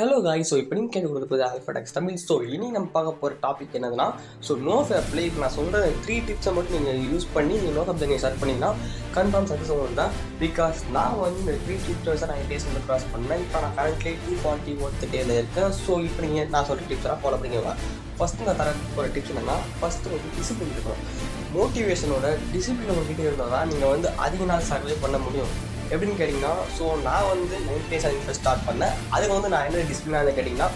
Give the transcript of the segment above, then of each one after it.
Hello காய் so இப்போ நீங்கள் கேட்டு கொடுக்குறது ஆல்ஃபடெக்ஸ் தமிழ். ஸோ இனி நம்ம பார்க்க போகிற டாபிக் என்னதுன்னா ஸோ நோ ஃபேப்ல இப்போ நான் சொல்கிற த்ரீ டிப்ஸை மட்டும் நீங்கள் யூஸ் பண்ணி நீங்கள் நோ ஃபேப் நீங்கள் ஸ்டார்ட் பண்ணிங்கன்னா கன்ஃபார்ம் சக்ஸஸ் உங்களுக்கு தான் பிகாஸ் நான் வந்து இந்த த்ரீ டிப்ஸ் நான் டேஸ் வந்து க்ராஸ் பண்ணேன் இப்போ நான் கரண்ட்லி டூ ஃபார்ட்டி ஒர்த் டேல இருக்கேன். ஸோ இப்போ நீங்கள் நான் சொல்கிற டிப்ஸ்லாம் ஃபாலோ பண்ணிக்கோங்க. ஃபஸ்ட்டு நான் தர போகிற டிப்ஸ் என்னென்னா ஃபஸ்ட்டு வந்து டிசிப்ளின் இருக்கணும். மோட்டிவேஷனோட டிசிப்ளின் உங்ககிட்ட இருந்தால் தான் நீங்கள் வந்து அதிக நாள் சர்வே பண்ண முடியும். எப்படின்னு கேட்டிங்கன்னா ஸோ நான் வந்து நைன் டேஸ் அன்றைக்கி ஸ்டார்ட் பண்ணேன். அதுக்கு வந்து நான் என்ன டிசிப்ளினாக கேட்டிங்கன்னா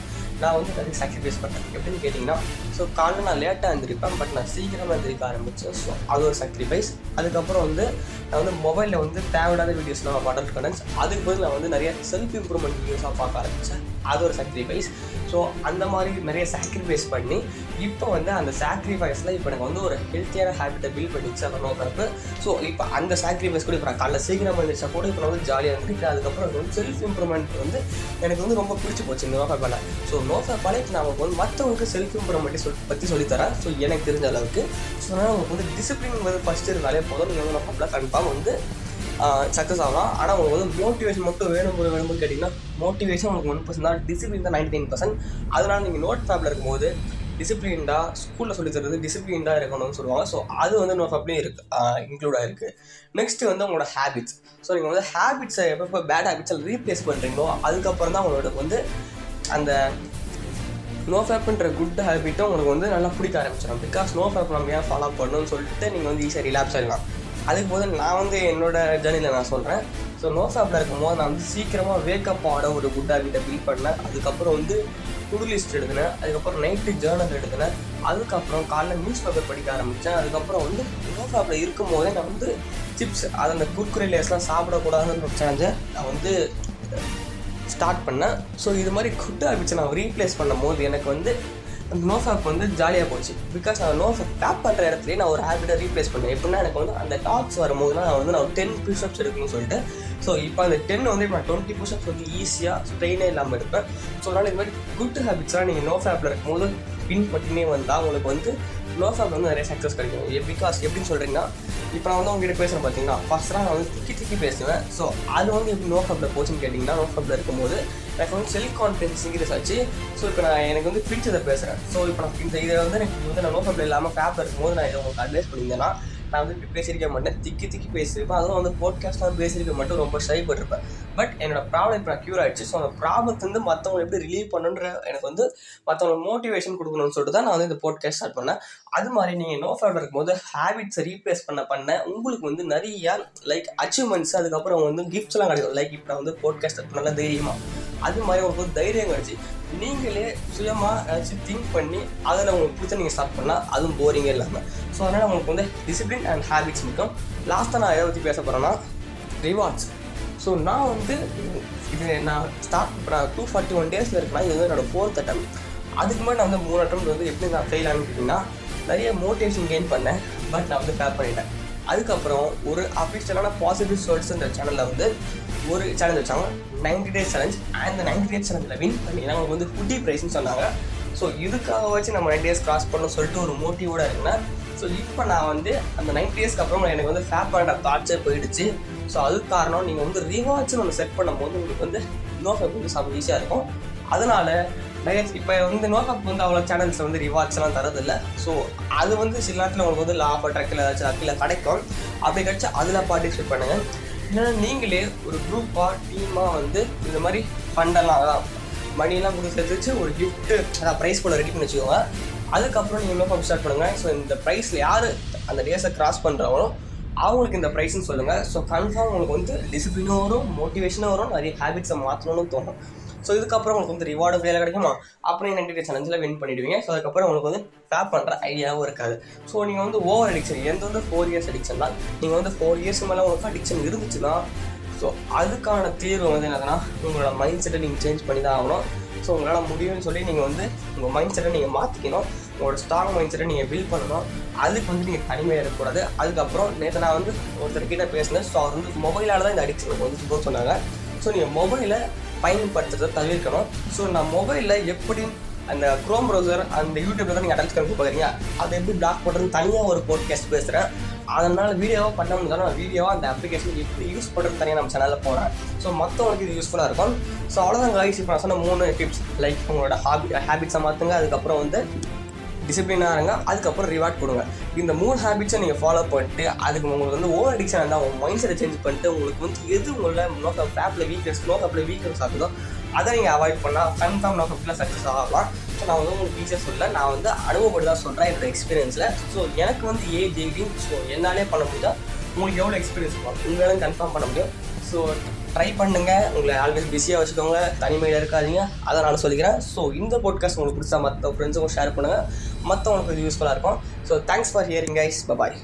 நான் வந்து அதுக்கு சாக்ரிஃபைஸ் பண்ணேன். எப்படின்னு கேட்டிங்கன்னா ஸோ காலைல நான் லேட்டாக எழுந்திருப்பேன் பட் நான் சீக்கிரமாக எழுந்திரிக்க ஆரம்பித்தேன் ஸோ அது ஒரு சாக்ரிஃபைஸ் அதுக்கப்புறம் வந்து நான் வந்து மொபைலில் வந்து தேவையில்லாத வீடியோஸ்லாம் அடல்ட் கண்டன்ஸ் அதுக்கு பதில் நான் வந்து நிறைய செல்ஃப் இம்ப்ரூவ்மெண்ட் வீடியோஸாக பார்க்க ஆரம்பித்தேன் அது ஒரு சாக்ரிஃபைஸ் ஸோ அந்த மாதிரி நிறைய சாக்ரிஃபைஸ் பண்ணி இப்போ வந்து அந்த சாக்ரிஃபைஸில் இப்போ எனக்கு வந்து ஒரு ஹெல்த்தியான ஹேபிட்டை பில்ட் பண்ணிச்சு அந்த நோக்கிறப்ப ஸோ இப்போ அந்த சாக்ரிஃபைஸ் கூட இப்போ நான் காலைல சீக்கிரம் வந்துச்சா கூட இப்போ வந்து ஜாலியாக இருந்துட்டு அதுக்கப்புறம் வந்து செல்ஃப் இம்ப்ரூவ்மெண்ட் வந்து எனக்கு வந்து ரொம்ப பிடிச்சி போச்சு. இந்த நோஃபா ஸோ நோஃபா பழைய நான் வந்து மற்றவங்களுக்கு செல்ஃப் இம்ப்ரூவ்மெண்ட் சொல் பற்றி சொல்லித்தரேன் ஸோ எனக்கு தெரிஞ்ச அளவுக்கு. ஸோ அதனால் உங்களுக்கு வந்து டிசிப்ளின் வந்து ஃபஸ்ட்டு இருந்தாலே போதும். நீங்கள் வந்து நம்ம கன்ஃபார்ம் வந்து சக்ஸஸ் ஆகலாம். ஆனால் உங்களுக்கு வந்து மோட்டிவேஷன் மட்டும் வேணும் வேணும்னு கேட்டிங்கன்னா மோட்டிவேஷன் உங்களுக்கு ஒன் பர்சன்ட் தான். டிசிப்ளின் தான் நைன்டி நைன் பர்சன்ட் அதனால் நீங்கள் நோட் ஃபேப்பில் இருக்கும்போது டிசிப்ளின்டாக ஸ்கூலில் சொல்லி தருது டிசிப்ளின்டாக இருக்கணும்னு சொல்லுவாங்க. ஸோ அது வந்து நோ ஃபேப்லேயும் இருக்கு இன்க்ளூட் ஆகிருக்கு நெக்ஸ்ட்டு வந்து உங்களோட ஹேபிட்ஸ் ஸோ நீங்கள் வந்து ஹேபிட்ஸை எப்போ பேட் ஹேபிட்ஸை ரீப்ளேஸ் பண்ணுறீங்களோ அதுக்கப்புறம் தான் உங்களோட வந்து அந்த நோ ஃபேப்ன்ற குட் ஹேபிட்டும் உங்களுக்கு வந்து நல்லா பிடிக்க ஆரம்பிச்சிடும் பிகாஸ் நோ ஃபேப் நம்ம ஏன் ஃபாலோ பண்ணணும்னு சொல்லிட்டு நீங்கள் வந்து ஈஸியாக ரிலாப்ஸ் ஆகிடலாம் அதுக்கு போது நான் வந்து என்னோட ஜேர்னியில் நான் சொல்கிறேன் ஸோ நோ ஃபேப்பில் இருக்கும்போது நான் வந்து சீக்கிரமாக வேக்கப் ஆட ஒரு குட் ஹேபிட்டை பில்ட் பண்ணேன். அதுக்கப்புறம் வந்து புது லிஸ்ட் எழுதினேன் அதுக்கப்புறம் நைட்டு ஜேர்னல் எழுதினேன் அதுக்கப்புறம் காலைல நியூஸ் பேப்பர் படிக்க ஆரம்பித்தேன் அதுக்கப்புறம் வந்து நோ ஃபேப்பில் இருக்கும் போதே நான் வந்து சிப்ஸ் அது அந்த குர்குரே லேஸ்லாம் சாப்பிடக்கூடாதுன்னு ஒரு நான் வந்து ஸ்டார்ட் பண்ணேன். ஸோ இது மாதிரி குட் ஹேபிட்ஸை நான் ரீப்ளேஸ் பண்ணும் போது எனக்கு வந்து அந்த நோ ஃபேப் வந்து ஜாலியாக போச்சு. பிகாஸ் நான் நோ ஃபேப் பேப் பண்ணுற இடத்துலயே நான் ஒரு ஹேபிட்டை ரீப்ளேஸ் பண்ணேன். எப்படின்னா எனக்கு வந்து அந்த டாப்ஸ் வரும்போது நான் வந்து நான் டென் புஷ்அப்ஸ் எடுக்கணும்னு சொல்லிட்டு. ஸோ இப்போ அந்த டென் வந்து இப்போ நான் டுவெண்ட்டி புஷ்அப்ஸ் வந்து ஈஸியாக ஸ்ட்ரெயினே இல்லாமல் எடுப்பேன். ஸோ அதனால் இது மாதிரி குட் ஹேபிட்ஸ்லாம் நீங்கள் நோ ஃபேப்பில் இருக்கும்போது பின் பண்ணினே வந்தால் உங்களுக்கு வந்து நோ ஃபேப் வந்து நிறைய சக்ஸஸ் கிடைக்கும். பிகாஸ் எப்படின்னு சொல்கிறீங்கன்னா இப்போ நான் வந்து உங்ககிட்ட பேசுகிறேன் பார்த்தீங்கன்னா ஃபஸ்ட்டாக நான் வந்து திக்கி திக்கி பேசுவேன். ஸோ அது வந்து எப்படி நோ ஃபேப்பில் போச்சுன்னு கேட்டிங்கன்னா நோ ஃபேப்பில் இருக்கும்போது எனக்கு வந்து செல்ஃப் கான்ஃபிடன்ஸ் இன்க்ரீஸ் ஆச்சு. ஸோ இப்போ நான் எனக்கு வந்து பிடிச்சதை பேசுகிறேன் ஸோ இப்போ நான் இந்த இதை வந்து எனக்கு வந்து நான் நோ ஃபேப்பில் இல்லாமல் ஃபேப்பில் இருக்கும்போது நான் இதை உங்களுக்கு அட்வைஸ் பண்ணியிருந்தேன்னா நான் வந்து இப்படி பேசியிருக்க மாட்டேன். திக்கி திக்கி பேசியிருப்பேன். அதுவும் வந்து போட்காஸ்ட்லாம் பேசியிருக்க மட்டும் ரொம்ப ஷைப்பட்டிருப்பேன். பட் என்னோட ப்ராப்ளம் இப்போ நான் க்யூர் ஆயிடுச்சு. ஸோ அந்த ப்ராப்ளத்தை வந்து மற்றவங்க எப்படி ரிலீவ் பண்ணுன்ற எனக்கு வந்து மற்றவங்களுக்கு மோட்டிவேஷன் கொடுக்கணும்னு சொல்லிட்டு தான் நான் வந்து இந்த போட்காஸ்ட் ஸ்டார்ட் பண்ணேன். அது மாதிரி நீங்கள் நோ ஃபேவர் இருக்கும்போது ஹேபிட்ஸை ரீப்ளேஸ் பண்ண பண்ண உங்களுக்கு வந்து நிறைய லைக் அச்சீவ்மெண்ட்ஸ் அதுக்கப்புறம் வந்து கிஃப்ட்ஸ்லாம் கிடைக்கும். லைக் இப்போ நான் வந்து போட்காஸ்ட் ஸ்டார்ட் பண்ணல தைரியமாக அது மாதிரி உங்களுக்கு தைரியம் கிடச்சி. நீங்களே சுயமாக ஏதாச்சும் திங்க் பண்ணி அதில் உங்களுக்கு பிடிச்ச நீங்கள் ஸ்டார்ட் பண்ணால் அதுவும் போரிங்கே இல்லாமல் ஸோ அதனால் உங்களுக்கு வந்து டிசிப்ளின் அண்ட் ஹேபிட்ஸ் இருக்கும் லாஸ்ட்டாக நான் எதை பற்றி பேச போகிறேன்னா ரிவார்ட்ஸ் ஸோ நான் வந்து இது நான் ஸ்டார்ட் நான் டூ ஃபார்ட்டி ஒன் டேஸில் இருக்கேன்னா இது வந்து என்னோடய ஃபோர்த் அட்டம் அதுக்கு முன்னாடி நான் வந்து மூணு அட்டம் வந்து எப்படி நான் ஃபெயில் ஆனு நிறைய மோட்டிவேஷன் கெயின் பண்ணேன் பட் நான் வந்து ஃபேர் பண்ணிட்டேன். அதுக்கப்புறம் ஒரு அஃபிஷியலான பாசிட்டிவ் சோல்ஸ்ன்ற சேனலில் வந்து ஒரு சேலஞ்ச் வச்சாங்க. நைன்டி டேஸ் சேலஞ்ச் அந்த நைன்டி டேஸ் சேலஞ்சில் வின் பண்ணி அவங்களுக்கு வந்து ஃபுட்டி ப்ரைஸ்னு சொன்னாங்க. ஸோ இதுக்காக வச்சு நம்ம நைன்டி டேஸ் கிராஸ் பண்ணணும் சொல்லிட்டு ஒரு மோட்டிவோட இருக்குன்னா ஸோ இப்போ நான் வந்து அந்த நைன்டி டேஸ்க்கு அப்புறம் எனக்கு வந்து ஃபேப் பண்ணுற தாட்ஸே போயிடுச்சு. ஸோ அதுக்கு காரணம் நீங்கள் வந்து ரிவார்ட்ஸ் நம்ம செட் பண்ணும்போது உங்களுக்கு வந்து நோ ஃபேப் வந்து சாப்பிட ஈஸியாக இருக்கும். அதனால நிறைய இப்போ வந்து நோ வந்து அவ்வளோ சேனல்ஸ் வந்து ரிவார்ட்ஸ்லாம் தரதில்லை ஸோ அது வந்து சில நேரத்தில் உங்களுக்கு வந்து லா ஆஃப் ட்ரக்கில் ஏதாச்சும் அக்கில் கிடைக்கும். அப்படி கிடச்சி அதில் பார்ட்டிசிபேட் பண்ணுங்கள் இல்லைன்னா நீங்களே ஒரு குரூப்பாக டீமாக வந்து இந்த மாதிரி ஃபண்டெல்லாம் அதான் மணியெல்லாம் கொடுத்து சேர்த்து வச்சு ஒரு கிஃப்ட்டு அதான் ப்ரைஸ் போல ரெடி பண்ணி வச்சுக்கோங்க. அதுக்கப்புறம் நீங்கள் இன்னும் பம்ப் ஸ்டார்ட் பண்ணுங்கள் ஸோ இந்த ப்ரைஸில் யார் அந்த டேஸை கிராஸ் பண்ணுறாங்களோ அவங்களுக்கு இந்த ப்ரைஸ்னு சொல்லுங்கள் ஸோ கன்ஃபார்ம் உங்களுக்கு வந்து டிசிப்ளினும் வரும் மோட்டிவேஷனும் வரும் நிறைய ஹேபிட்ஸை மாற்றணும்னு தோணும். ஸோ இதுக்கப்புறம் உங்களுக்கு வந்து ரிவார்டு கையில் கிடைக்குமா? அப்புறம் நைன்டி டே சேலஞ்சில் வின் பண்ணிடுவீங்க. ஸோ அதுக்கப்புறம் உங்களுக்கு வந்து ஃபேப் பண்ணுற ஐடியாவும் இருக்காது. ஸோ நீங்கள் வந்து ஓவர் அடிக்ஷன் எந்த வந்து ஃபோர் இயர்ஸ் அடிக்ஷன் தான் நீங்கள் வந்து ஃபோர் இயர்ஸ்க்கு மேலே உங்களுக்கு அடிக்ஷன் இருந்துச்சுன்னா ஸோ அதுக்கான தீர்வு வந்து என்னதுன்னா உங்களோட மைண்ட் செட்டை நீங்கள் சேஞ்ச் பண்ணி தான் ஆகணும். ஸோ உங்களால் முடியும்னு சொல்லி நீங்கள் வந்து உங்கள் மைண்ட் செட்டை நீங்கள் மாற்றிக்கணும் உங்களோட ஸ்ட்ராங் மைண்ட் செட்டை நீங்கள் பில்ட் பண்ணணும். அதுக்கு வந்து நீங்கள் தனிமையாக இருக்கக்கூடாது. அதுக்கப்புறம் நேற்று நான் வந்து ஒருத்தர்கிட்ட பேசினேன். ஸோ அவர் வந்து மொபைலால் தான் இந்த அடிக்ஷன் வந்து சொன்னாங்க. ஸோ நீங்கள் மொபைலை பயன்படுத்துறதை தவிர்க்கணும். ஸோ நான் மொபைலில் எப்படி அந்த க்ரோம் ப்ரௌசர் அந்த யூடியூப்ல தான் நீங்கள் அடல்ட் கணக்கு பார்க்குறீங்க அதை எப்படி பிளாக் பண்ணுறதுன்னு தனியாக ஒரு போட்காஸ்ட் பேசுகிறேன் அதனால் வீடியோவாக பண்ண முடியாது? நான் வீடியோவாக அந்த அப்ளிகேஷன் எப்படி யூஸ் பண்ணுறது தனியாக நம்ம சேனலில் போகிறேன் ஸோ மற்றவங்களுக்கு இது யூஸ்ஃபுல்லாக இருக்கும். ஸோ அவ்வளோதான் guys. இப்போ நான் சொன்ன மூணு டிப்ஸ் லைக் உங்களோட ஹாபி ஹேபிட்ஸை மாற்றுங்க அதுக்கப்புறம் வந்து டிசிப்ளினாக இருங்க அதுக்கப்புறம் ரிவார்ட் கொடுங்க. இந்த மூணு ஹேபிட்ஸை நீங்கள் ஃபாலோ பண்ணிட்டு அதுக்கு உங்களுக்கு வந்து ஓவர் அடிக்ஷன் இருந்தால் உங்கள் மைண்ட் செட்டை சேஞ்ச் பண்ணிட்டு உங்களுக்கு வந்து எது உங்களோட நோக்கப் ஆப்பில் வீக்னஸ் நோக்கப்பில் வீக்னஸ் ஆகுதோ அதை நீங்கள் அவாய்ட் பண்ணால் கன்ஃபார்ம் நோக்கப்பில் சக்ஸஸ் ஆகலாம். ஸோ நான் வந்து உங்களுக்கு டீச்சர் சொல்ல நான் வந்து அனுபவப்பட்டு தான் சொல்கிறேன் என்னோட எக்ஸ்பீரியன்ஸில் ஸோ எனக்கு வந்து ஏஜ் எயிட்டீன் ஸோ என்னாலே பண்ண முடியுதா உங்களுக்கு எவ்வளோ எக்ஸ்பீரியன்ஸ் இருக்கும் உங்களாலும் கன்ஃபார்ம் பண்ண முடியும். ஸோ ட்ரை பண்ணுங்க உங்களை ஆல்வேஸ் பிஸியாக வச்சுக்கோங்க தனிமையில் இருக்காதீங்க அதை நான் சொல்லிக்கிறேன். ஸோ இந்த பாட்காஸ்ட் உங்களுக்கு பிடிச்சா மற்ற ஃப்ரெண்ட்ஸுக்கும் ஷேர் பண்ணுங்கள் மற்றவங்களுக்கு யூஸ்ஃபுல்லாக இருக்கும். So thanks for hearing guys bye